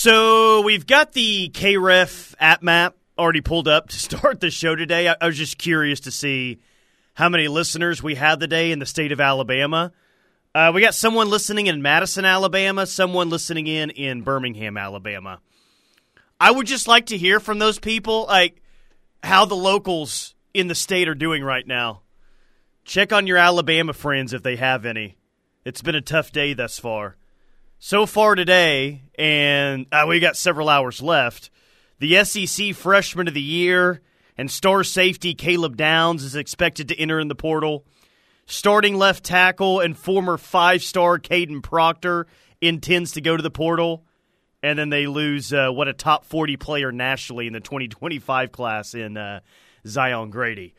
So we've got the KREF app map already pulled up to start the show today. I, I was just curious to see how many listeners we had today in the state of Alabama. Uh, we got someone listening in Madison, Alabama, someone listening in in Birmingham, Alabama. I would just like to hear from those people, like how the locals in the state are doing right now. Check on your Alabama friends if they have any. It's been a tough day thus far. So far today, and uh, we got several hours left. The SEC Freshman of the Year and star safety Caleb Downs is expected to enter in the portal. Starting left tackle and former five star Kadyn Proctor intends to go to the portal. And then they lose uh, what a top 40 player nationally in the 2025 class in uh, Zion Grady.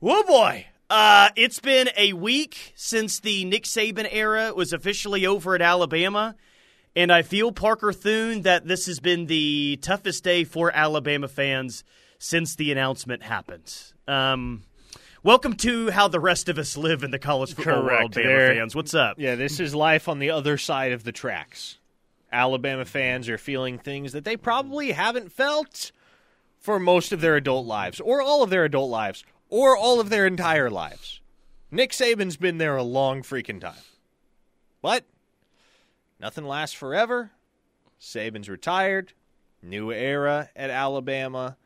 Oh boy. Uh, it's been a week since the Nick Saban era was officially over at Alabama. And I feel, Parker Thune, that this has been the toughest day for Alabama fans since the announcement happened. Um, welcome to how the rest of us live in the college football Correct. world, Bama fans. What's up? Yeah, this is life on the other side of the tracks. Alabama fans are feeling things that they probably haven't felt for most of their adult lives, or all of their adult lives, or all of their entire lives. Nick Saban's been there a long freaking time. But nothing lasts forever. Saban's retired, new era at Alabama,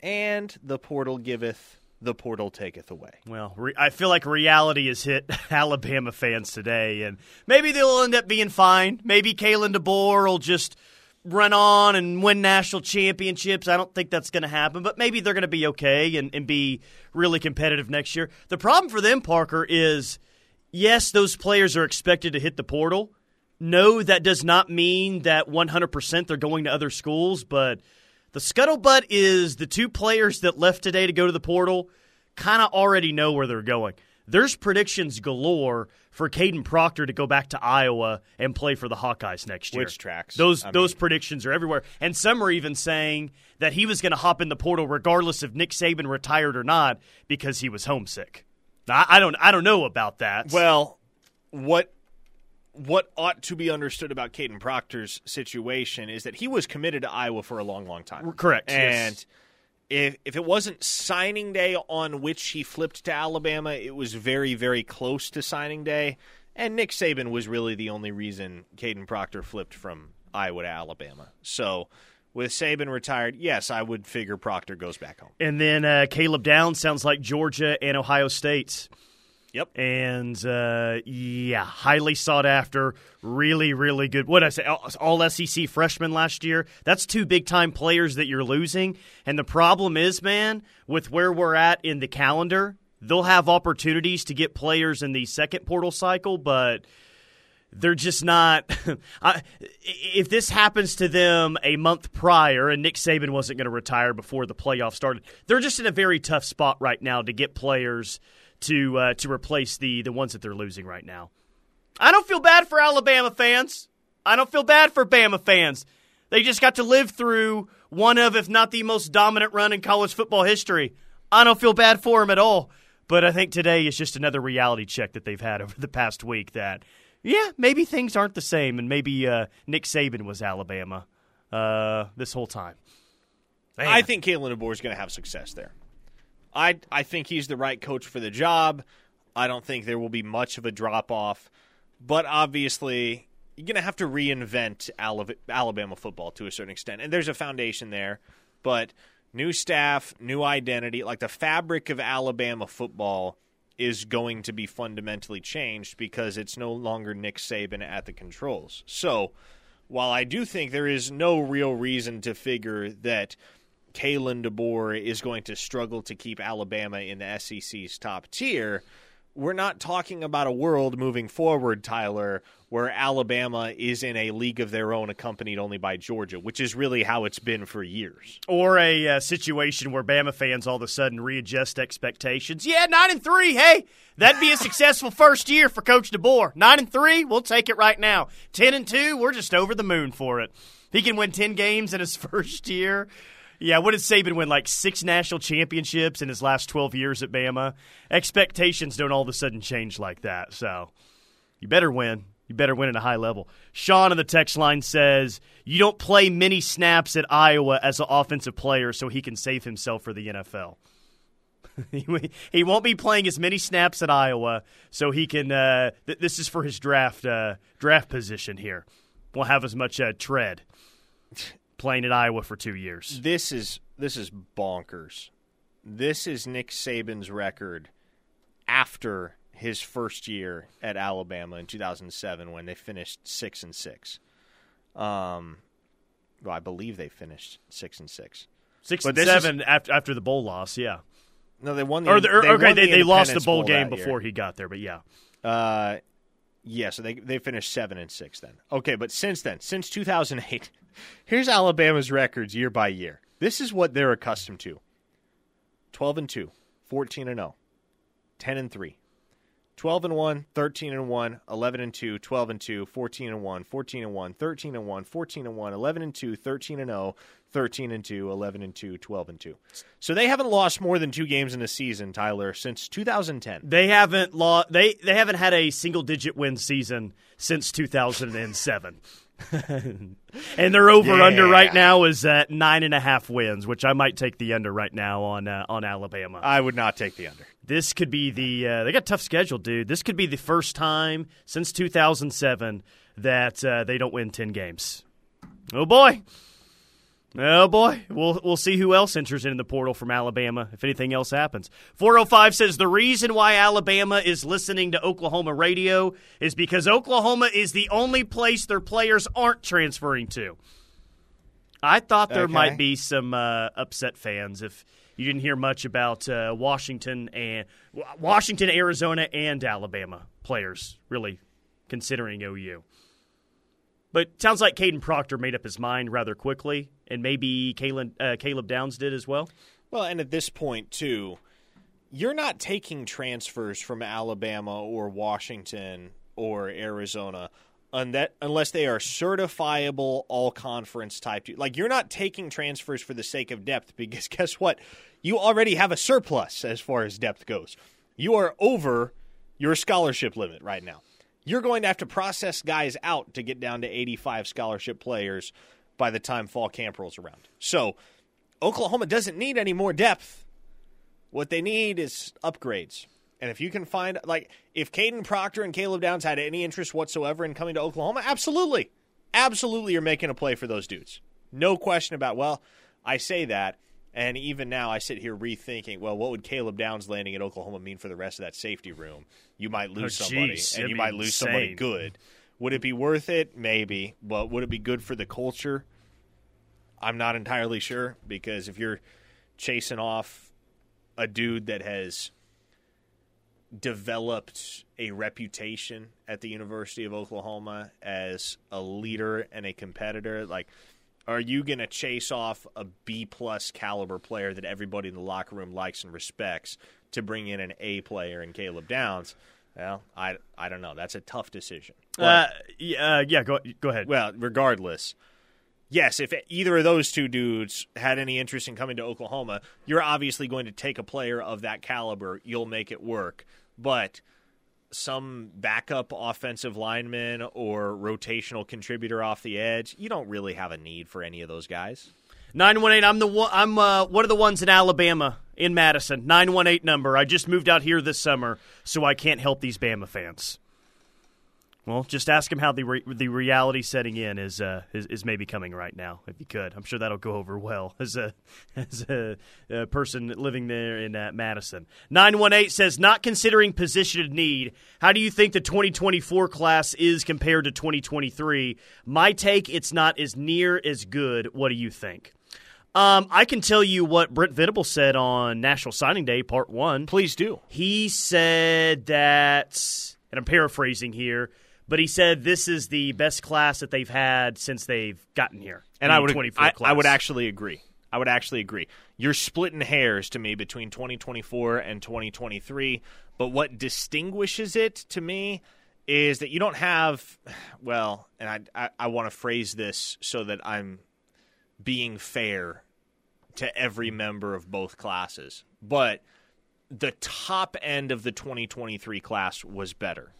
and the portal giveth, the portal taketh away. Well, re- I feel like reality has hit Alabama fans today, and maybe they'll end up being fine. Maybe Kalen DeBoer will just run on and win national championships. I don't think that's going to happen, but maybe they're going to be okay and, and be really competitive next year. The problem for them, Parker, is yes, those players are expected to hit the portal. No, that does not mean that 100% they're going to other schools, but the scuttlebutt is the two players that left today to go to the portal kind of already know where they're going. There's predictions galore for Kadyn Proctor to go back to Iowa and play for the Hawkeyes next year. Which tracks. Those I those mean- predictions are everywhere, and some are even saying that he was going to hop in the portal regardless if Nick Saban retired or not because he was homesick. Now, I don't I don't know about that. Well, what what ought to be understood about Kadyn Proctor's situation is that he was committed to Iowa for a long, long time. correct, yes. If if it wasn't signing day on which he flipped to Alabama, it was very, very close to signing day. And Nick Saban was really the only reason Kadyn Proctor flipped from Iowa to Alabama. So with Saban retired, yes, I would figure Proctor goes back home. and then uh, Caleb Downs sounds like Georgia and Ohio State. Yep. and uh, yeah, highly sought after, really, really good. What I say? All, all SEC freshman last year. That's two big time players that you're losing. And the problem is, man, with where we're at in the calendar, they'll have opportunities to get players in the second portal cycle, but they're just not. I, if this happens to them a month prior, and Nick Saban wasn't going to retire before the playoff started, they're just in a very tough spot right now to get players to uh, to replace the the ones that they're losing right now. I don't feel bad for Alabama fans. I don't feel bad for Bama fans. They just got to live through one of, if not the most dominant run in college football history. I don't feel bad for them at all. But I think today is just another reality check that they've had over the past week that, yeah, maybe things aren't the same, and maybe uh, Nick Saban was Alabama uh, this whole time. Man. I think Kalen DeBoer is going to have success there. I I think he's the right coach for the job. I don't think there will be much of a drop off, but obviously you're going to have to reinvent Alabama football to a certain extent, and there's a foundation there. But new staff, new identity, like the fabric of Alabama football is going to be fundamentally changed because it's no longer Nick Saban at the controls. So, while I do think there is no real reason to figure that Kalen DeBoer is going to struggle to keep Alabama in the SEC's top tier, we're not talking about a world moving forward, Tyler, where Alabama is in a league of their own accompanied only by Georgia, which is really how it's been for years. or a uh, situation where Bama fans all of a sudden readjust expectations. Yeah, nine and three. Hey, that'd be a successful first year for Coach DeBoer. Nine and three, we'll take it right now. Ten and two, we're just over the moon for it. He can win ten games in his first year. Yeah, what did Saban win? Like six national championships in his last twelve years at Bama. Expectations don't all of a sudden change like that. So you better win. You You better win at a high level. Sean on the text line says you don't play many snaps at Iowa as an offensive player, so he can save himself for the NFL. he won't be playing as many snaps at Iowa, so he can. Uh, th- this is for his draft uh, draft position here. Won't have as much uh, tread playing at Iowa for two years. This is this is bonkers. This is Nick Saban's record after his first year at Alabama in 2007 when they finished six and six. Um, well, I believe they finished six and six. Six But and this is- seven after after the bowl loss, yeah. No, they won the. Or, the, or they okay, they, the they lost the bowl Bowl game that year. before he got there, but yeah. Uh, yeah, so they they finished seven and six then. Okay, but since then, since 2008, here's Alabama's records year by year. This is what they're accustomed to: 12 and 2, 14 and 0, 10 and 3, 12 and 1, 13 and 1, 11 and 2, 12 and 2, 14 and 1, 14 and 1, 13 and 1, 14 and 1, 11 and 2, 13 and 0, 13 and 2, 11 and 2, 12 and 2. So they haven't lost more than two games in a season, Tyler, since 2010. They haven't lost. They they haven't had a single digit win season since 2007. and their over under right now is at nine and a half wins, which I might take the under right now on uh, on Alabama. I would not take the under. this could be the uh, they got a tough schedule, dude. This could be the first time since 2007 that uh, they don't win 10 games. Oh boy. Oh boy, we'll we'll see who else enters in the portal from Alabama if anything else happens. 405 says the reason why Alabama is listening to Oklahoma radio is because Oklahoma is the only place their players aren't transferring to. I thought there Okay. might be some uh, upset fans if you didn't hear much about uh, Washington and Washington, Arizona, and Alabama players really considering OU. But sounds like Kadyn Proctor made up his mind rather quickly, and maybe Caleb, uh, Caleb Downs did as well. Well, and at this point too, you're not taking transfers from Alabama or Washington or Arizona unless they are certifiable all conference type. Like you're not taking transfers for the sake of depth because guess what? You already have a surplus as far as depth goes. You are over your scholarship limit right now. You're going to have to process guys out to get down to 85 scholarship players by the time fall camp rolls around. So, Oklahoma doesn't need any more depth. What they need is upgrades. And if you can find, like, if Kadyn Proctor and Caleb Downs had any interest whatsoever in coming to Oklahoma, absolutely. Absolutely, you're making a play for those dudes. No question about, well, I say that. And even now, I sit here rethinking, well, what would Caleb Downs landing at Oklahoma mean for the rest of that safety room? You might lose Oh, somebody, and you might lose somebody good. Would it be worth it? Maybe. But would it be good for the culture? I'm not entirely sure because if you're chasing off a dude that has developed a reputation at the University of Oklahoma as a leader and a competitor, like are you going to chase off a B plus caliber player that everybody in the locker room likes and respects to bring in an A player in Caleb Downs? Well, I I don't know. That's a tough decision. But- Uh, yeah, uh, yeah, go go ahead. well, regardless, yes, if either of those two dudes had any interest in coming to Oklahoma, you're obviously going to take a player of that caliber. You'll make it work. But some backup offensive lineman or rotational contributor off the edge, you don't really have a need for any of those guys. Nine one eight. I'm the one. I'm uh, one of the ones in Alabama in Madison. Nine one eight number. I just moved out here this summer, so I can't help these Bama fans. Well, just ask him how the re- the reality setting in is, uh, is is maybe coming right now. If you could, I'm sure that'll go over well as a as a, a person living there in uh, Madison. Nine one eight says not considering position of need. How do you think the 2024 class is compared to 2023? My take: it's not as near as good. What do you think? Um, I can tell you what Brent Venable said on National Signing Day, Part One. Please do. He said that, and I'm paraphrasing here, but he said this is the best class that they've had since they've gotten here. And I would 24 I, I would actually agree. I would actually agree. You're splitting hairs to me between 2024 and 2023, but what distinguishes it to me is that you don't have well, and I I, I want to phrase this so that I'm being fair to every member of both classes. But the top end of the 2023 class was better.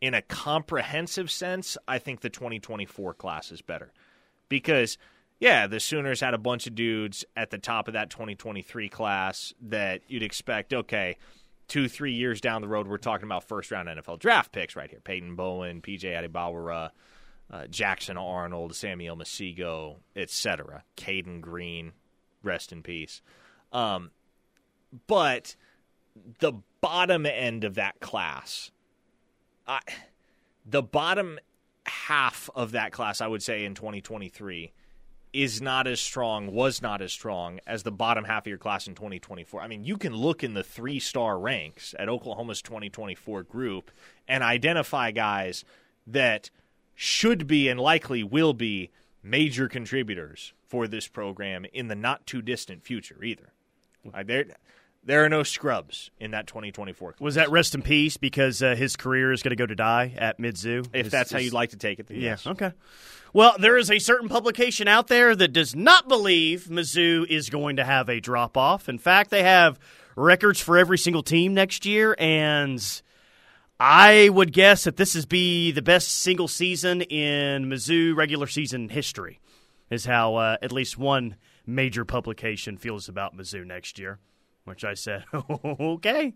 In a comprehensive sense, I think the 2024 class is better because yeah, the Sooners had a bunch of dudes at the top of that 2023 class that you'd expect. Okay, two, three years down the road, we're talking about first round NFL draft picks right here: Peyton Bowen, PJ Adebawore, uh, Jackson Arnold, Samuel Omosigho, etc. Caden Green, rest in peace. Um, but the bottom end of that class, I, the bottom half of that class, I would say in 2023 is not as strong, was not as strong as the bottom half of your class in 2024. I mean, you can look in the three star ranks at Oklahoma's 2024 group and identify guys that should be and likely will be major contributors for this program in the not too distant future either. There are no scrubs in that 2024. Class. Was that rest in peace because uh, his career is going to go to die at Mizzou? If Is- that's how you'd like to take it, then Yeah. yes. Okay. Well, there is a certain publication out there that does not believe Mizzou is going to have a drop off. In fact, they have records for every single team next year, and I would guess that this is be the best single season in Mizzou regular season history. Is how uh, at least one major publication feels about Mizzou next year. Which I said, okay,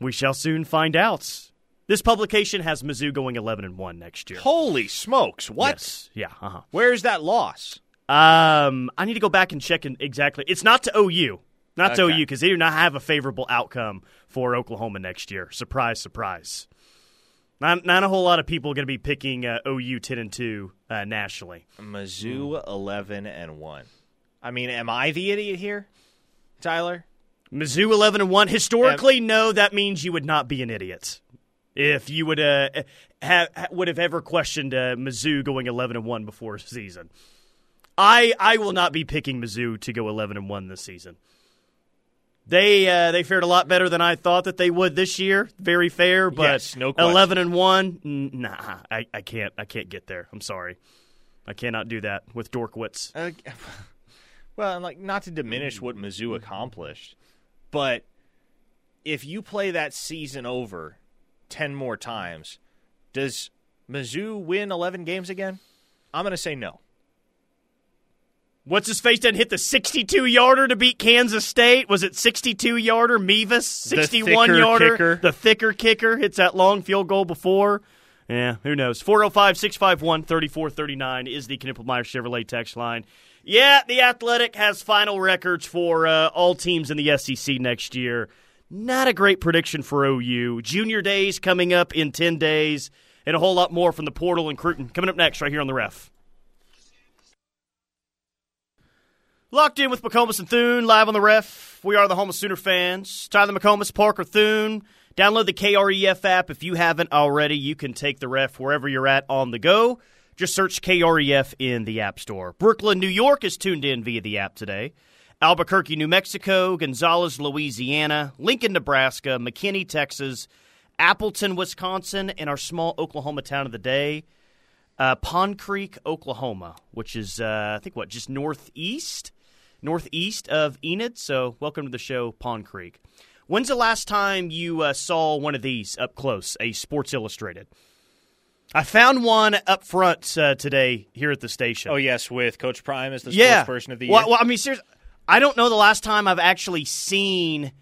we shall soon find out. This publication has Mizzou going eleven and one next year. Holy smokes! What? Yes. Yeah. Uh-huh. Where's that loss? Um, I need to go back and check in exactly. It's not to OU, not to OU, because they do not have a favorable outcome for Oklahoma next year. Surprise, surprise. Not not a whole lot of people are going to be picking uh, OU ten and two uh, nationally. Mizzou eleven and one. I mean, am I the idiot here, Tyler? Mizzou eleven and one. Historically, no, that means you would not be an idiot if you would uh, have would have ever questioned uh, Mizzou going eleven and one before season. I I will not be picking Mizzou to go eleven and one this season. They uh, they fared a lot better than I thought that they would this year. Very fair, but Yes, no question. eleven and one. Nah, I, I can't I can't get there. I'm sorry, I cannot do that with Dorkwitz. Uh, well, and like not to diminish what Mizzou accomplished, but if you play that season over ten more times, does Mizzou win eleven games again? I'm going to say no. What's his face didn't hit the 62 yarder to beat Kansas State? Was it 62 yarder? Mevis, 61 thicker yarder. kicker. The thicker kicker hits that long field goal before. Yeah, who knows? 405 651 3439 is the Knippelmeyer Chevrolet text line. Yeah, the Athletic has final records for uh, all teams in the SEC next year. Not a great prediction for OU. Junior days coming up in 10 days, and a whole lot more from the portal and Cruton. Coming up next, right here on the ref. Locked in with McComas and Thune, live on the ref. We are the home of Sooner fans. Tyler McComas, Parker Thune. Download the KREF app if you haven't already. You can take the ref wherever you're at on the go. Just search KREF in the App Store. Brooklyn, New York is tuned in via the app today. Albuquerque, New Mexico, Gonzales, Louisiana, Lincoln, Nebraska, McKinney, Texas, Appleton, Wisconsin, and our small Oklahoma town of the day, uh, Pond Creek, Oklahoma, which is, uh, I think, what, just northeast? Northeast of Enid. So, welcome to the show, Pond Creek. When's the last time you uh, saw one of these up close, a Sports Illustrated? I found one up front uh, today here at the station. Oh yes, with Coach Prime as the yeah. sports person of the year. Well, well, I mean, seriously, I don't know the last time I've actually seen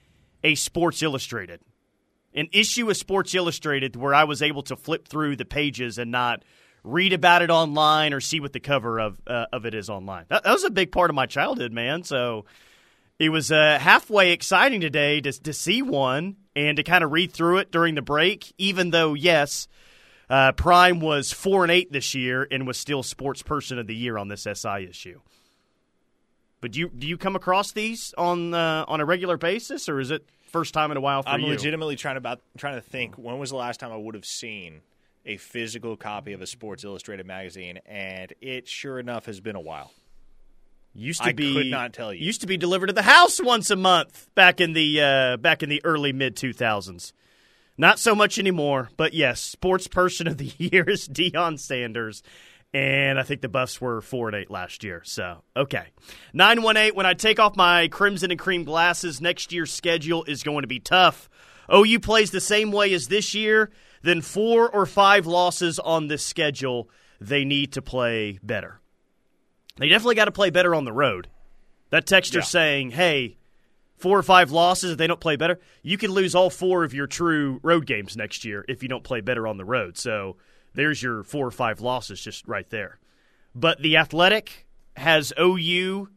a Sports Illustrated, an issue of Sports Illustrated where I was able to flip through the pages and not read about it online or see what the cover of uh, of it is online. That, that was a big part of my childhood, man. So it was uh, halfway exciting today to to see one and to kind of read through it during the break. Even though, yes, uh, Prime was four and eight this year and was still Sports Person of the Year on this SI issue. But do you do you come across these on uh, on a regular basis, or is it first time in a while for I'm you? legitimately trying to about trying to think when was the last time I would have seen a physical copy of a Sports Illustrated magazine, and it sure enough has been a while. Used to I be could not tell you. Used to be delivered to the house once a month back in the uh, back in the early mid two thousands. Not so much anymore, but yes, sports person of the year is Deion Sanders. And I think the Buffs were four and eight last year. So okay, nine one eight. When I take off my crimson and cream glasses, next year's schedule is going to be tough. OU plays the same way as this year. then four or five losses on this schedule, they need to play better. They definitely got to play better on the road. That texter Yeah. saying, hey, four or five losses if they don't play better, you could lose all four of your true road games next year if you don't play better on the road. So there's your four or five losses just right there. But the Athletic has OU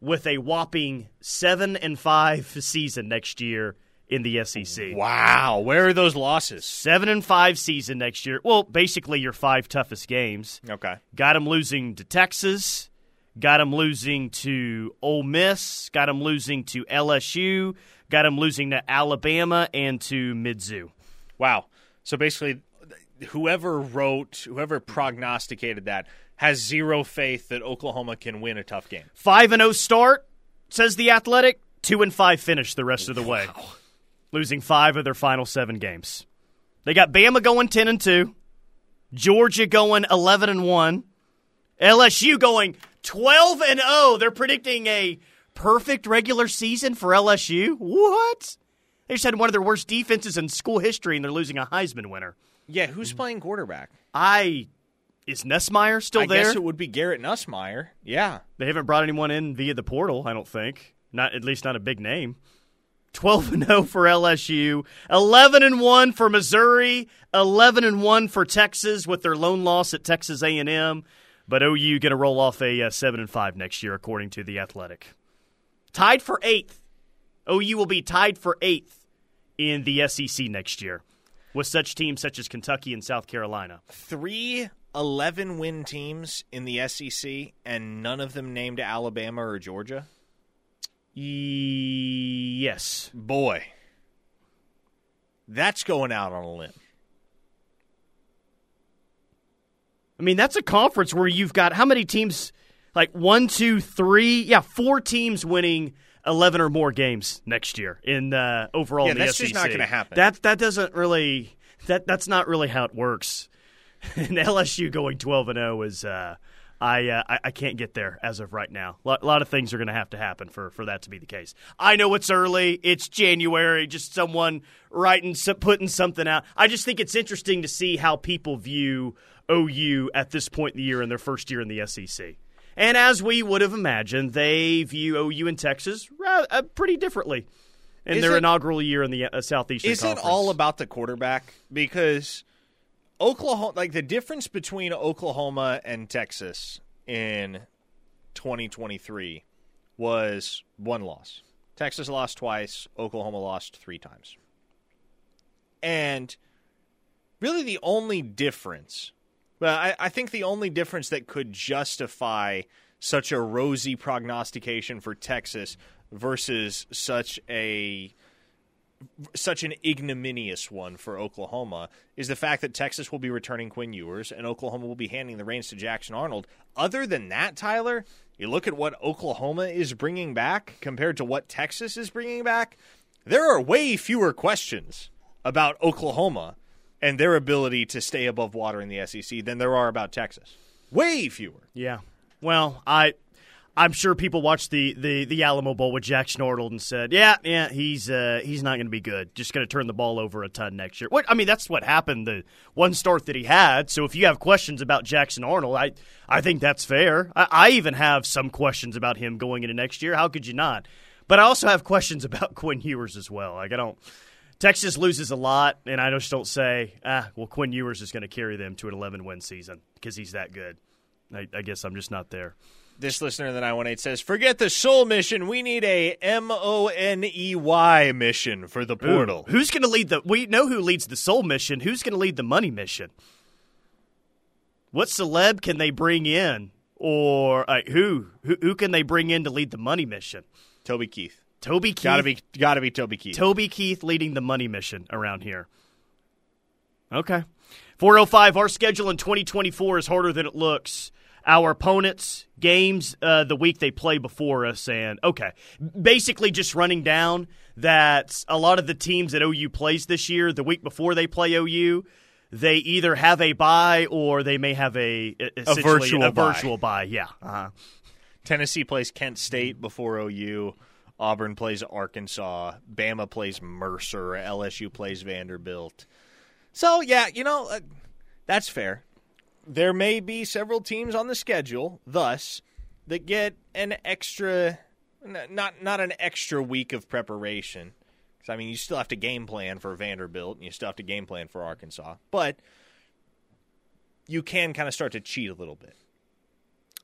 with a whopping seven and five season next year in the SEC. Wow, where are those losses? Seven and five season next year. Well, basically your five toughest games. Okay. Got them losing to Texas. Got him losing to Ole Miss. Got him losing to LSU. Got him losing to Alabama and to Mizzou. Wow. So basically, whoever wrote, whoever prognosticated that, has zero faith that Oklahoma can win a tough game. Five and zero start says the Athletic. Two and five finish the rest of the way, losing five of their final seven games. They got Bama going ten and two, Georgia going eleven and one, LSU going twelve and zero. They're predicting a perfect regular season for LSU. What? They just had one of their worst defenses in school history, and they're losing a Heisman winner. Yeah, who's playing quarterback? I is Nessmeyer still I there? guess it would be Garrett Nussmeier. Yeah. They haven't brought anyone in via the portal, I don't think. Not at least not a big name. 12 and 0 for LSU, 11 and 1 for Missouri, 11 and 1 for Texas with their lone loss at Texas A&M, but OU going to roll off a uh, 7 and 5 next year according to the Athletic. Tied for 8th. OU will be tied for 8th in the SEC next year with such teams such as Kentucky and South Carolina. Three 11 win teams in the SEC, and none of them named Alabama or Georgia. Yes. Boy, that's going out on a limb. I mean, that's a conference where you've got how many teams? Like one, two, three, yeah, four teams winning eleven or more games next year in uh, overall. Yeah, in the that's just not gonna happen. That that doesn't really that that's not really how it works. and LSU going twelve and zero is. Uh, I, uh, I I can't get there as of right now. A lot, lot of things are going to have to happen for, for that to be the case. I know it's early. It's January. Just someone writing, putting something out. I just think it's interesting to see how people view OU at this point in the year in their first year in the SEC. And as we would have imagined, they view OU in Texas ra- uh, pretty differently in Is their it- inaugural year in the uh, Southeastern Is Conference. it all about the quarterback? Because Oklahoma, like the difference between Oklahoma and Texas in 2023 was one loss. Texas lost twice, Oklahoma lost three times. And really the only difference, well, I, I think the only difference that could justify such a rosy prognostication for Texas versus such a such an ignominious one for Oklahoma is the fact that Texas will be returning Quinn Ewers and Oklahoma will be handing the reins to Jackson Arnold. Other than that, Tyler, you look at what Oklahoma is bringing back compared to what Texas is bringing back, there are way fewer questions about Oklahoma and their ability to stay above water in the SEC than there are about Texas. Way fewer. Yeah. Well, I I'm sure people watched the, the, the Alamo Bowl with Jackson Arnold and said, "Yeah, yeah, he's uh, he's not going to be good. Just going to turn the ball over a ton next year." What I mean, that's what happened the one start that he had. So if you have questions about Jackson Arnold, I I think that's fair. I, I even have some questions about him going into next year. How could you not? But I also have questions about Quinn Ewers as well. Like I don't. Texas loses a lot, and I just don't say, ah, well, Quinn Ewers is going to carry them to an 11 win season because he's that good. I, I guess I'm just not there. This listener in the 918 says, Forget the soul mission. We need a M O N E Y mission for the portal. Ooh, who's going to lead the? We know who leads the soul mission. Who's going to lead the money mission? What celeb can they bring in, or uh, who, who who can they bring in to lead the money mission? Toby Keith. Toby Keith. Gotta be, gotta be Toby Keith. Toby Keith leading the money mission around here. Okay. 405, our schedule in 2024 is harder than it looks. Our opponents, games uh, the week they play before us, and okay. Basically, just running down that a lot of the teams that OU plays this year, the week before they play OU, they either have a bye or they may have a, essentially virtual a bye. virtual bye. Yeah. Uh-huh. Tennessee plays Kent State before OU. Auburn plays Arkansas. Bama plays Mercer. LSU plays Vanderbilt. So yeah, you know uh, that's fair. There may be several teams on the schedule, thus, that get an extra, not not an extra week of preparation. Because I mean, you still have to game plan for Vanderbilt, and you still have to game plan for Arkansas, but you can kind of start to cheat a little bit.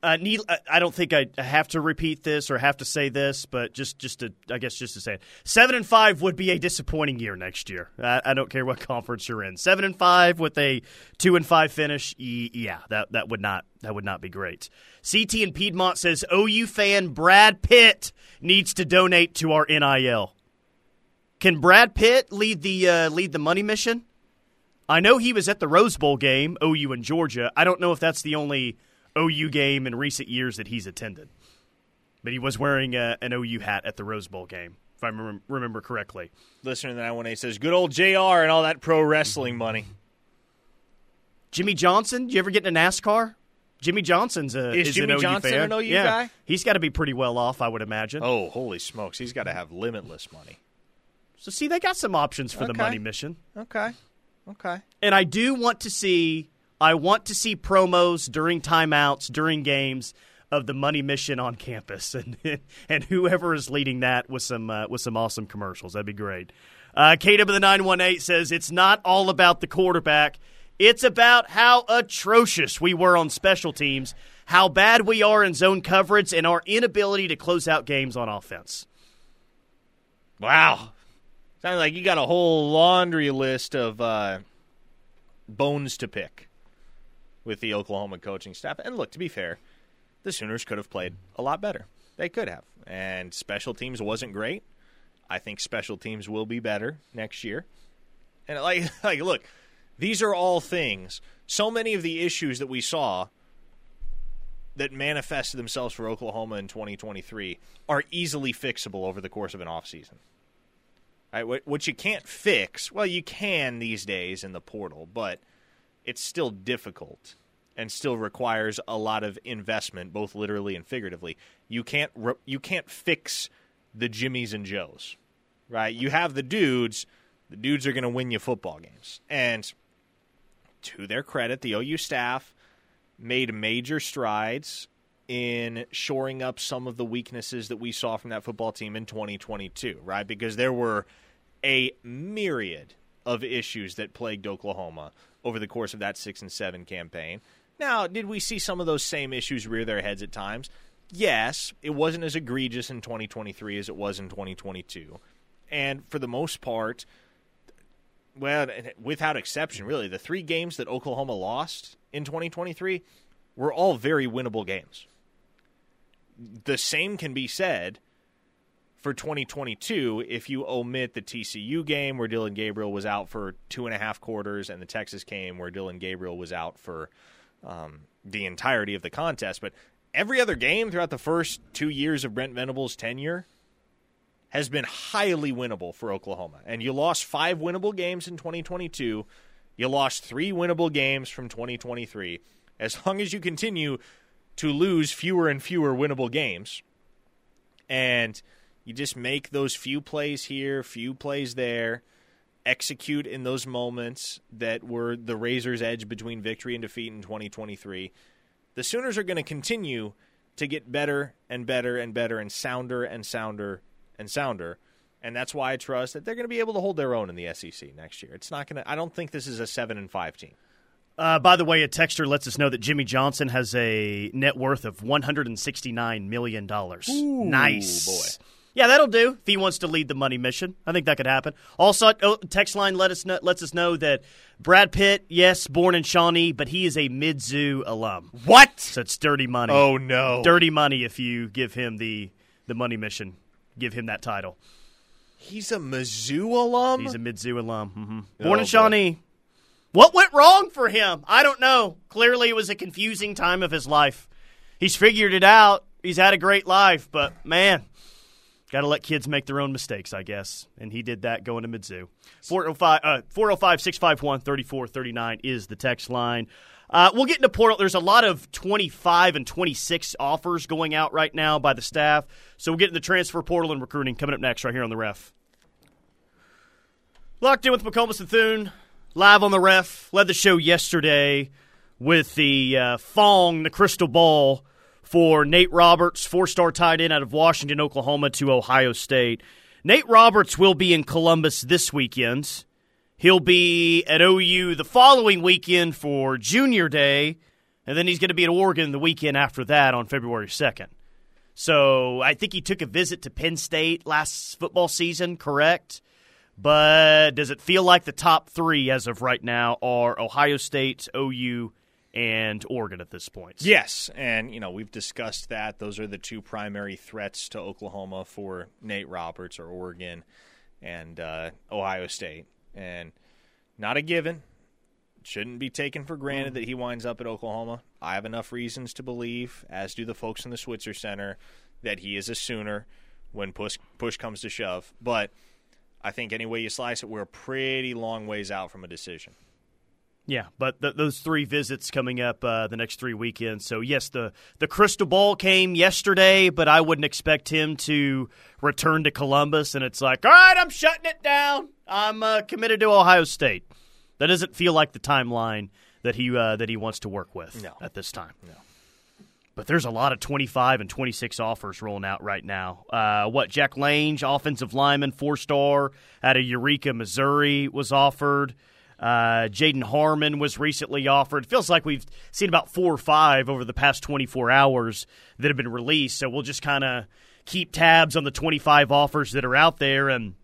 Uh, need, I don't think I have to repeat this or have to say this, but just, just to, I guess, just to say it, seven and five would be a disappointing year next year. I, I don't care what conference you're in. Seven and five with a two and five finish, yeah, that that would not that would not be great. CT and Piedmont says OU fan Brad Pitt needs to donate to our NIL. Can Brad Pitt lead the uh, lead the money mission? I know he was at the Rose Bowl game, OU and Georgia. I don't know if that's the only OU game in recent years that he's attended. But he was wearing a, an OU hat at the Rose Bowl game, if I remember, remember correctly. Listener to that one, he says, "Good old Jr. and all that pro wrestling money." Jimmie Johnson, did you ever get in a NASCAR? Jimmie Johnson's a is, is Jimmy an OU Johnson fan. an OU yeah. guy? He's got to be pretty well off, I would imagine. Oh, holy smokes! He's got to have limitless money. So see, they got some options for the money mission. Okay, okay. And I do want to see I want to see promos during timeouts, during games of the money mission on campus and and whoever is leading that with some uh, with some awesome commercials. That'd be great. Uh, KW the 918 says it's not all about the quarterback. It's about how atrocious we were on special teams, how bad we are in zone coverage, and our inability to close out games on offense. Wow. Sounds like you got a whole laundry list of uh, bones to pick with the Oklahoma coaching staff. And look, to be fair, the Sooners could have played a lot better. They could have. And special teams wasn't great. I think special teams will be better next year. And like like look, these are all things. So many of the issues that we saw that manifested themselves for Oklahoma in 2023 are easily fixable over the course of an offseason. Right, what, what you can't fix, well, you can these days in the portal, but it's still difficult and still requires a lot of investment, both literally and figuratively. You can't re- you can't fix the Jimmies and Joes, right? You have the dudes. The dudes are going to win you football games, and to their credit, the OU staff made major strides in shoring up some of the weaknesses that we saw from that football team in 2022, right? Because there were a myriad of issues that plagued Oklahoma over the course of that 6 and 7 campaign. Now, did we see some of those same issues rear their heads at times? Yes, it wasn't as egregious in 2023 as it was in 2022. And for the most part, well, without exception, really, the three games that Oklahoma lost in 2023 were all very winnable games. The same can be said for 2022 if you omit the TCU game where Dillon Gabriel was out for two and a half quarters and the Texas game where Dillon Gabriel was out for um, the entirety of the contest. But every other game throughout the first two years of Brent Venables' tenure has been highly winnable for Oklahoma. And you lost five winnable games in 2022. You lost three winnable games from 2023. As long as you continue to lose fewer and fewer winnable games, and you just make those few plays here, few plays there, execute in those moments that were the razor's edge between victory and defeat in 2023, the Sooners are going to continue to get better and better and better and sounder and sounder and sounder. And that's why I trust that they're going to be able to hold their own in the SEC next year. It's not going to. I don't think this is a seven and five team. Uh, by the way, a texter lets us know that Jimmie Johnson has a net worth of one hundred and sixty nine million dollars. Nice, boy. Yeah, that'll do. If he wants to lead the money mission, I think that could happen. Also, oh, text line let us know, lets us know that Brad Pitt, yes, born in Shawnee, but he is a Mizzou alum. What? So it's dirty money. Oh no! dirty money if you give him the the money mission. Give him that title. He's a Mizzou alum. He's a Mizzou alum. hmm Oh, Born in boy. Shawnee. What went wrong for him? I don't know. Clearly, it was a confusing time of his life. He's figured it out. He's had a great life, but man, got to let kids make their own mistakes, I guess. And he did that going to Mizzou. 405 uh, 405 651 3439 is the text line. Uh, we'll get into portal. There's a lot of 25 and 26 offers going out right now by the staff. So we'll get into the transfer portal and recruiting coming up next right here on the ref. Locked in with McComas and Thune. live on the ref, led the show yesterday with the uh, Fong, the crystal ball for Nate Roberts, four star tight end out of Washington, Oklahoma to Ohio State. Nate Roberts will be in Columbus this weekend. He'll be at OU the following weekend for Junior Day, and then he's going to be at Oregon the weekend after that on February 2nd. So I think he took a visit to Penn State last football season, correct? But does it feel like the top three as of right now are Ohio State, OU, and Oregon at this point? Yes, and you know we've discussed that. Those are the two primary threats to Oklahoma for Nate Roberts or Oregon and uh, Ohio State, and not a given. Shouldn't be taken for granted that he winds up at Oklahoma. I have enough reasons to believe, as do the folks in the Switzer Center, that he is a Sooner when push push comes to shove. But I think any way you slice it, we're pretty long ways out from a decision. Yeah, but th- those three visits coming up uh, the next three weekends. So yes, the the crystal ball came yesterday, but I wouldn't expect him to return to Columbus. And it's like, all right, I'm shutting it down. I'm uh, committed to Ohio State. That doesn't feel like the timeline that he uh, that he wants to work with No. at this time. No. But there's a lot of 25 and 26 offers rolling out right now. Uh, what Jack Lange, offensive lineman, four star out of Eureka, Missouri, was offered. Uh, Jaden Harmon was recently offered. Feels like we've seen about four or five over the past 24 hours that have been released. So we'll just kind of keep tabs on the 25 offers that are out there. And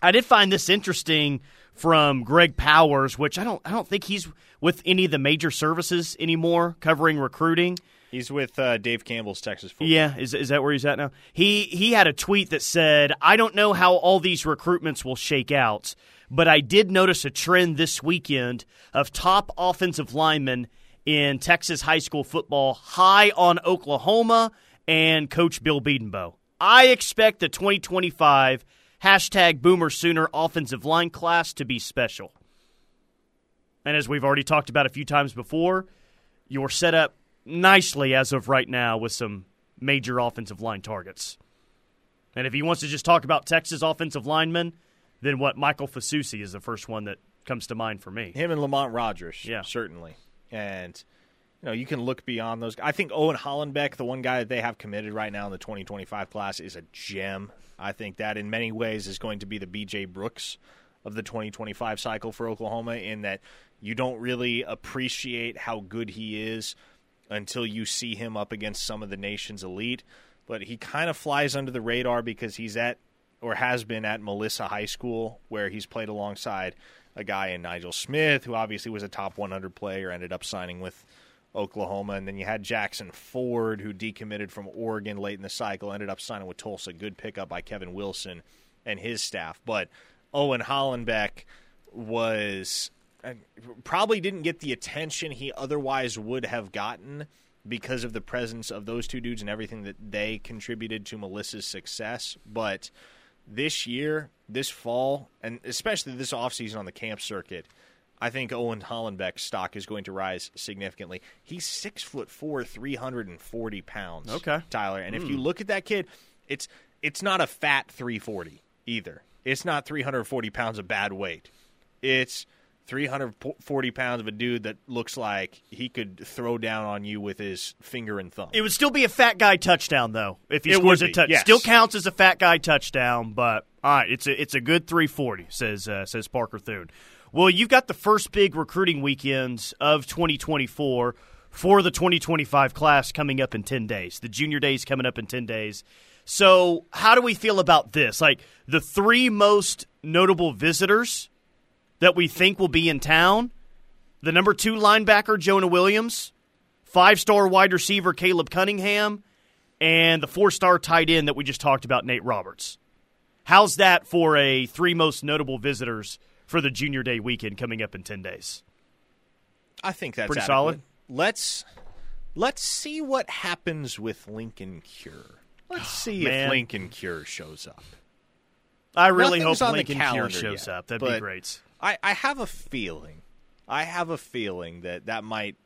I did find this interesting from Greg Powers, which I don't I don't think he's with any of the major services anymore covering recruiting. He's with uh, Dave Campbell's Texas football. Yeah, is is that where he's at now? He he had a tweet that said, "I don't know how all these recruitments will shake out, but I did notice a trend this weekend of top offensive linemen in Texas high school football high on Oklahoma and Coach Bill Bedenbaugh. I expect the 2025 hashtag Boomer Sooner offensive line class to be special. And as we've already talked about a few times before, you're set up nicely as of right now with some major offensive line targets. And if he wants to just talk about Texas offensive linemen, then what Michael Fasusi is the first one that comes to mind for me. Him and Lamont Rogers, Yeah. certainly. And you know, you can look beyond those. I think Owen Hollenbeck, the one guy that they have committed right now in the 2025 class, is a gem. I think that in many ways is going to be the BJ Brooks of the 2025 cycle for Oklahoma in that you don't really appreciate how good he is until you see him up against some of the nation's elite. But he kind of flies under the radar because he's at or has been at Melissa High School, where he's played alongside a guy in Nigel Smith, who obviously was a top 100 player, ended up signing with Oklahoma. And then you had Jackson Ford, who decommitted from Oregon late in the cycle, ended up signing with Tulsa. Good pickup by Kevin Wilson and his staff. But Owen Hollenbeck was uh, probably didn't get the attention he otherwise would have gotten because of the presence of those two dudes and everything that they contributed to Melissa's success. But this year, this fall, and especially this offseason on the camp circuit, I think Owen Hollenbeck's stock is going to rise significantly. He's six foot four, three hundred and forty pounds. Okay. Tyler. And if you hmm. look at that kid, it's it's not a fat three forty either. It's not three hundred forty pounds of bad weight. It's 340 pounds of a dude that looks like he could throw down on you with his finger and thumb. It would still be a fat guy touchdown though if he It scores a be, touch. yes. Still counts as a fat guy touchdown, but all right, it's a it's a good 340 says uh, says Parker Thune. Well, you've got the first big recruiting weekends of 2024 for the 2025 class coming up in 10 days. The junior days coming up in 10 days. So, how do we feel about this? Like the three most notable visitors that we think will be in town the number two linebacker, Jonah Williams, five star wide receiver, Caleb Cunningham, and the four star tight end that we just talked about, Nate Roberts. How's that for a three most notable visitors for the junior day weekend coming up in 10 days? I think that's Pretty adequate. solid? Let's let's see what happens with Lincoln Cure. Let's see if Lincoln Cure shows up. I really Nothing's hope Lincoln Cure shows yet, up. That'd be great. I, I have a feeling. I have a feeling that that might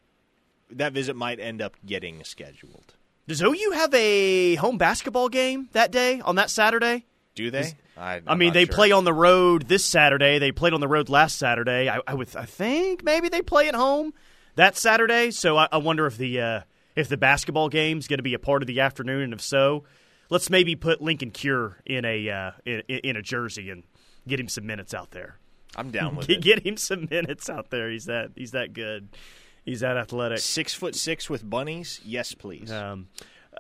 that visit might end up getting scheduled. Does OU have a home basketball game that day on that Saturday? Do they? I, I mean, they play on the road this Saturday. They played on the road last Saturday. I, I would, I think maybe they play at home that Saturday. So I, I wonder if the uh, if the basketball game's going to be a part of the afternoon, and if so, let's maybe put Lincoln Cure in a uh, in, in a jersey and get him some minutes out there. I'm down with get, it. Get him some minutes out there. He's that he's that good. He's that athletic. Six foot six with bunnies. Yes, please. Um,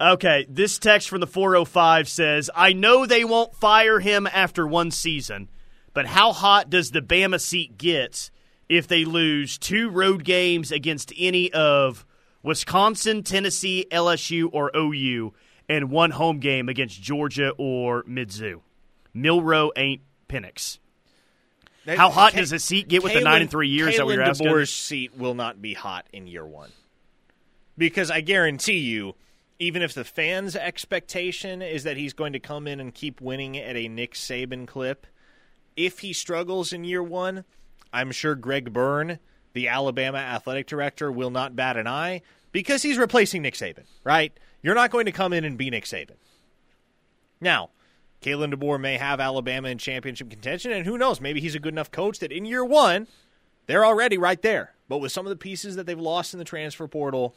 Okay, this text from the 405 says, I know they won't fire him after one season, but how hot does the Bama seat get if they lose two road games against any of Wisconsin, Tennessee, LSU, or OU, and one home game against Georgia or Mizzou? Milroe ain't How hot does a seat get with the nine and three years Kalen that we were asking? DeBoer's seat will not be hot in year one, because I guarantee you even if the fans' expectation is that he's going to come in and keep winning at a Nick Saban clip, if he struggles in year one, I'm sure Greg Byrne, the Alabama athletic director, will not bat an eye because he's replacing Nick Saban, right? You're not going to come in and be Nick Saban. Now, Kalen DeBoer may have Alabama in championship contention, and who knows, maybe he's a good enough coach that in year one, they're already right there. But with some of the pieces that they've lost in the transfer portal,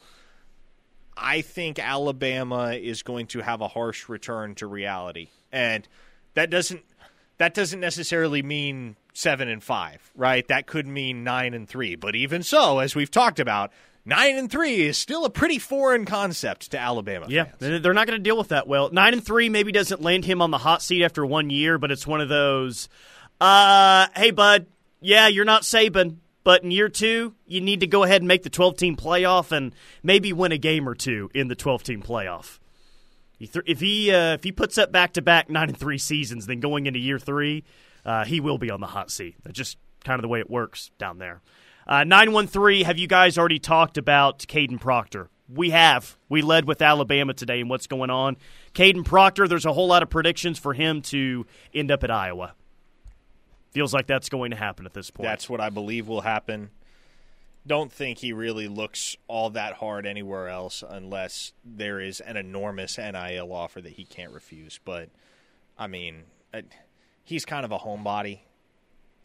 I think Alabama is going to have a harsh return to reality, and that doesn't that doesn't necessarily mean seven and five, right? That could mean nine and three. But even so, as we've talked about, nine and three is still a pretty foreign concept to Alabama. Yeah, fans. they're not going to deal with that well. Nine and three maybe doesn't land him on the hot seat after one year, but it's one of those. Uh, hey, bud. Yeah, you're not Saban. But in year two, you need to go ahead and make the 12 team playoff and maybe win a game or two in the 12 team playoff. If he uh, if he puts up back to back nine and three seasons, then going into year three, uh, he will be on the hot seat. That's just kind of the way it works down there. Uh, nine one three. Have you guys already talked about Kadyn Proctor? We have. We led with Alabama today and what's going on. Kadyn Proctor. There's a whole lot of predictions for him to end up at Iowa. Feels like that's going to happen at this point. That's what I believe will happen. Don't think he really looks all that hard anywhere else unless there is an enormous NIL offer that he can't refuse. But, I mean, uh, he's kind of a homebody.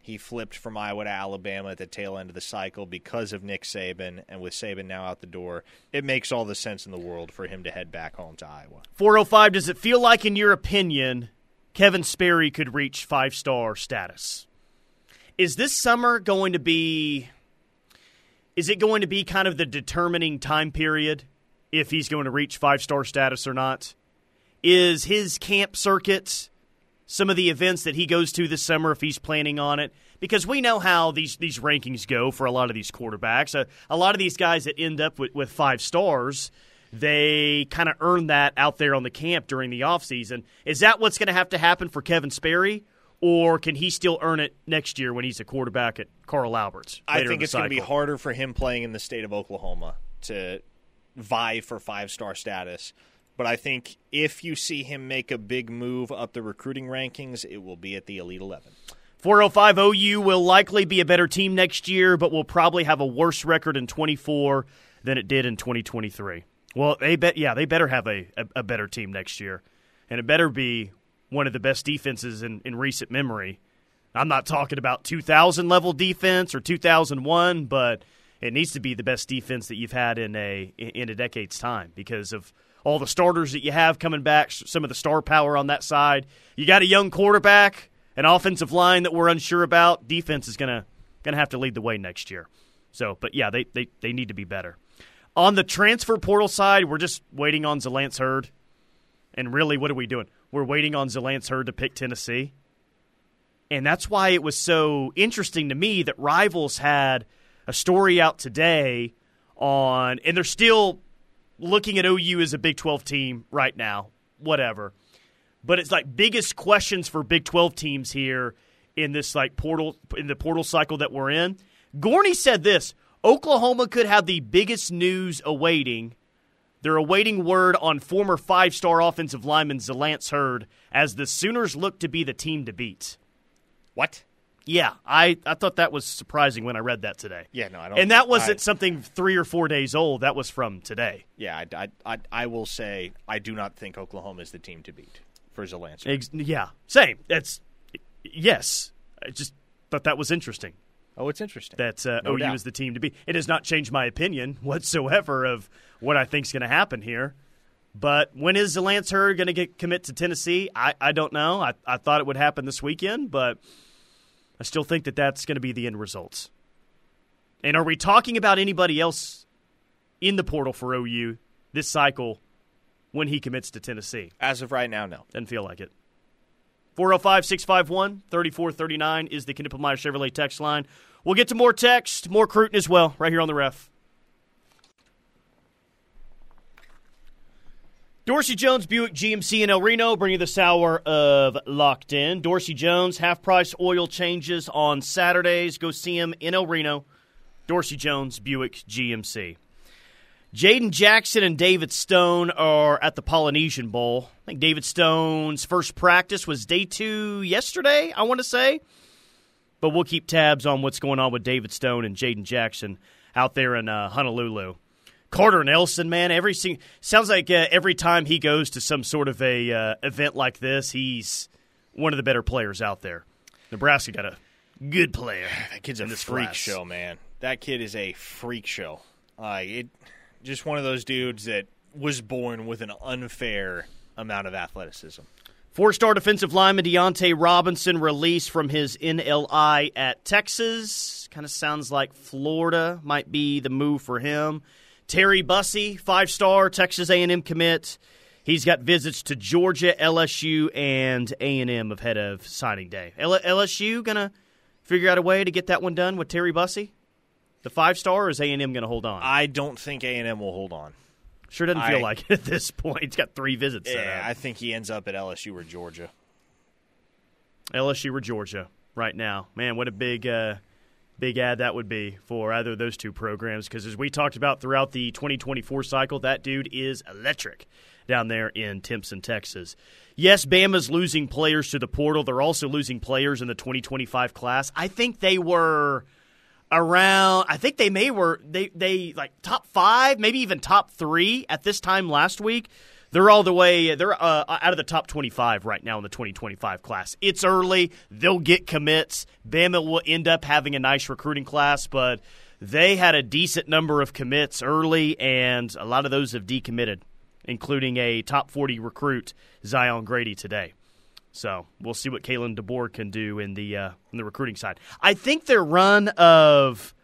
He flipped from Iowa to Alabama at the tail end of the cycle because of Nick Saban, and with Saban now out the door, it makes all the sense in the world for him to head back home to Iowa. 405, does it feel like, in your opinion, Kevin Sperry could reach five star status. Is this summer going to be? Is it going to be kind of the determining time period if he's going to reach five star status or not? Is his camp circuit some of the events that he goes to this summer if he's planning on it? Because we know how these these rankings go for a lot of these quarterbacks. A, a lot of these guys that end up with, with five stars they kind of earn that out there on the camp during the offseason. Is that what's going to have to happen for Kevin Sperry? Or can he still earn it next year when he's a quarterback at Carl Alberts? I think it's going to be harder for him playing in the state of Oklahoma to vie for five star status. But I think if you see him make a big move up the recruiting rankings, it will be at the Elite 11. 405 OU will likely be a better team next year, but will probably have a worse record in 24 than it did in 2023. Well, they bet. Yeah, they better have a, a, a, better team next year, and it better be one of the best defenses in, in recent memory. I'm not talking about 2000 level defense or 2001, but it needs to be the best defense that you've had in a in a decade's time because of all the starters that you have coming back, some of the star power on that side. You got a young quarterback, an offensive line that we're unsure about. Defense is gonna gonna have to lead the way next year. So, but yeah, they they, they need to be better. On the transfer portal side, we're just waiting on Zalance Heard. And really, what are we doing? We're waiting on Zalance Heard to pick Tennessee. And that's why it was so interesting to me that Rivals had a story out today on, and they're still looking at OU as a Big 12 team right now, whatever. But it's like biggest questions for Big 12 teams here in this like portal in the portal cycle that we're in. Gorney said this Oklahoma could have the biggest news awaiting. They're awaiting word on former five star offensive lineman Zalance Heard as the Sooners look to be the team to beat. What? Yeah, I, I thought that was surprising when I read that today. Yeah, no, I don't. And that wasn't I, something three or four days old. That was from today. Yeah, I, I, I, I will say I do not think Oklahoma is the team to beat. for Zalance. Ex- yeah, same. That's yes. I just thought that was interesting. Oh, it's interesting. That uh, No OU doubt. is the team to be. It has not changed my opinion whatsoever of what I think is going to happen here. But when is Lance Hurd going to get commit to Tennessee? I, I don't know. I, I thought it would happen this weekend, but I still think that that's going to be the end results. And are we talking about anybody else in the portal for OU this cycle when he commits to Tennessee? As of right now, no. Doesn't feel like it. 405 651 3439 is the Knippelmeyer Chevrolet text line. We'll get to more text, more Cruton as well, right here on the ref. Dorsey Jones Buick GMC in El Reno bring you this hour of Locked In. Dorsey Jones, half price oil changes on Saturdays. Go see him in El Reno. Dorsey Jones Buick GMC. Jaden Jackson and David Stone are at the Polynesian Bowl. I think David Stone's first practice was day two yesterday, I want to say. But we'll keep tabs on what's going on with David Stone and Jaden Jackson out there in uh, Honolulu. Carter Nelson, man, every sing- sounds like uh, every time he goes to some sort of a uh, event like this, he's one of the better players out there. Nebraska got a good player. That kid's a freak class. show, man. That kid is a freak show. Uh, it just one of those dudes that was born with an unfair amount of athleticism. Four star defensive lineman Deontay Robinson released from his NLI at Texas. Kind of sounds like Florida might be the move for him. Terry Bussey, five star Texas A&M commit. He's got visits to Georgia, LSU, and A&M ahead of signing day. L- LSU gonna figure out a way to get that one done with Terry Bussey, the five star, or is A&M gonna hold on? I don't think A and M will hold on. sure doesn't feel I- like it at this point. He's got three visits. set Yeah. I think he ends up at LSU or Georgia. LSU or Georgia right now. Man, what a big, uh, big ad that would be for either of those two programs. Because as we talked about throughout the 2024 cycle, that dude is electric down there in Timpson, Texas. Yes, Bama's losing players to the portal. They're also losing players in the 2025 class. I think they were around I think they may were they they like top 5, maybe even top 3 at this time last week. They're all the way they're uh, out of the top 25 right now in the 2025 class. It's early, they'll get commits. Bama will end up having a nice recruiting class, but they had a decent number of commits early and a lot of those have decommitted, including a top 40 recruit Zion Grady today. So we'll see what Kalen DeBoer can do in the uh, in the recruiting side. I think their run of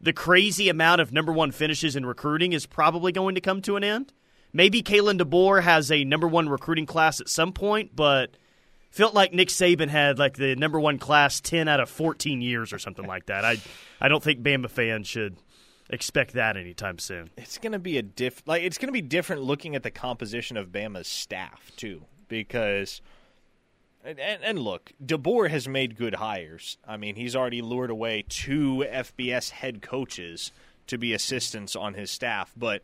the crazy amount of number one finishes in recruiting is probably going to come to an end. Maybe Kalen DeBoer has a number one recruiting class at some point, but felt like Nick Saban had like the number one class ten out of fourteen years or something like that. I I don't think Bama fans should expect that anytime soon. It's to be a diff like it's to be different looking at the composition of Bama's staff too because and, and look, DeBoer has made good hires. I mean, he's already lured away two FBS head coaches to be assistants on his staff, but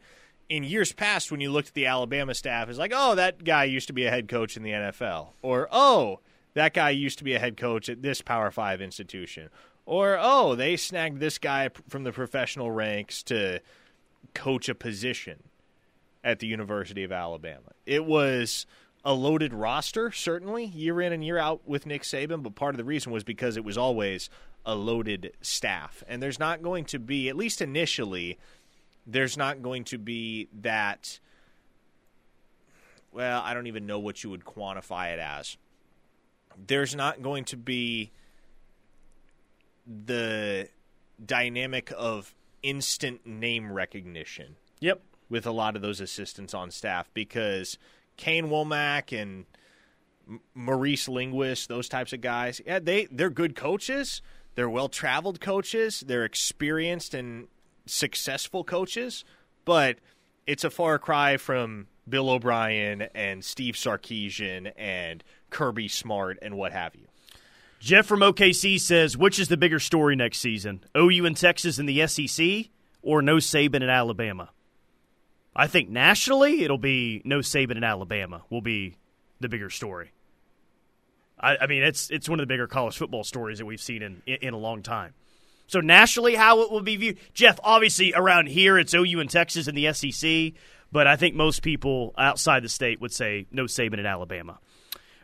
in years past when you looked at the Alabama staff it's like, "Oh, that guy used to be a head coach in the NFL." Or, "Oh, that guy used to be a head coach at this Power 5 institution." Or, "Oh, they snagged this guy from the professional ranks to coach a position at the University of Alabama. It was a loaded roster, certainly, year in and year out with Nick Saban, but part of the reason was because it was always a loaded staff. And there's not going to be, at least initially, there's not going to be that. Well, I don't even know what you would quantify it as. There's not going to be the dynamic of instant name recognition Yep. with a lot of those assistants on staff because Kane Wommack and Maurice Linguist, those types of guys, yeah, they they're good coaches. They're well traveled coaches. They're experienced and successful coaches, but it's a far cry from Bill O'Brien and Steve Sarkisian and Kirby Smart and what have you. Jeff from OKC says, which is the bigger story next season? OU and Texas in the SEC or no Saban in Alabama? I think nationally it'll be no Saban in Alabama will be the bigger story. I, I mean, it's it's one of the bigger college football stories that we've seen in, in, in a long time. So nationally, how it will be viewed, Jeff? Obviously, around here it's OU and Texas in the SEC, but I think most people outside the state would say no Saban in Alabama.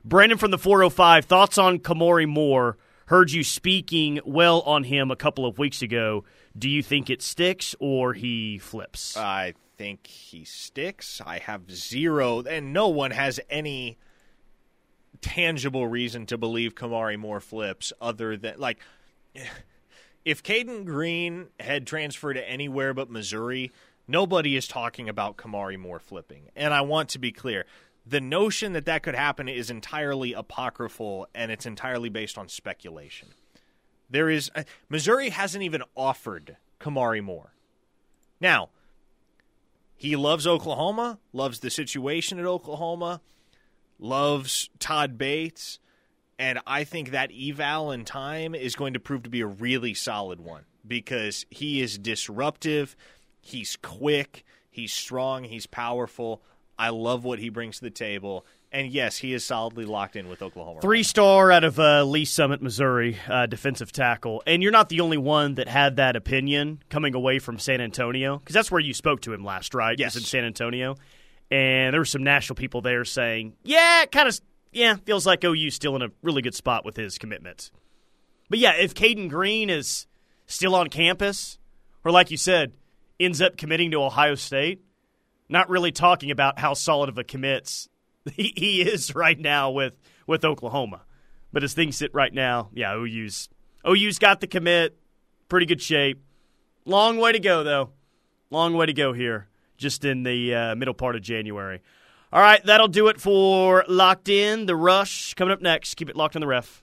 Brandon from the 405, thoughts on Kamari Moore? Heard you speaking well on him a couple of weeks ago. Do you think it sticks or he flips? I think he sticks. I have zero, and no one has any tangible reason to believe Kamari Moore flips other than like if Caden Green had transferred to anywhere but Missouri, nobody is talking about Kamari Moore flipping. And I want to be clear. The notion that that could happen is entirely apocryphal and it's entirely based on speculation. There is uh, Missouri hasn't even offered Kamari Moore. Now, he loves Oklahoma, loves the situation at Oklahoma, loves Todd Bates, and I think that eval in time is going to prove to be a really solid one because he is disruptive, he's quick, he's strong, he's powerful. I love what he brings to the table. And yes, he is solidly locked in with Oklahoma. Three star out of uh, Lee Summit, Missouri, uh, defensive tackle. And you're not the only one that had that opinion coming away from San Antonio, because that's where you spoke to him last, right? Yes. in San Antonio. And there were some national people there saying, yeah, kind of, yeah, feels like OU's still in a really good spot with his commitments. But yeah, if Caden Green is still on campus, or like you said, ends up committing to Ohio State, not really talking about how solid of a commits he, he is right now with, with Oklahoma. But as things sit right now, yeah, OU's OU's got the commit, pretty good shape. Long way to go though. Long way to go here, just in the uh, middle part of January. All right, that'll do it for Locked In. The Rush coming up next. Keep it locked on the ref.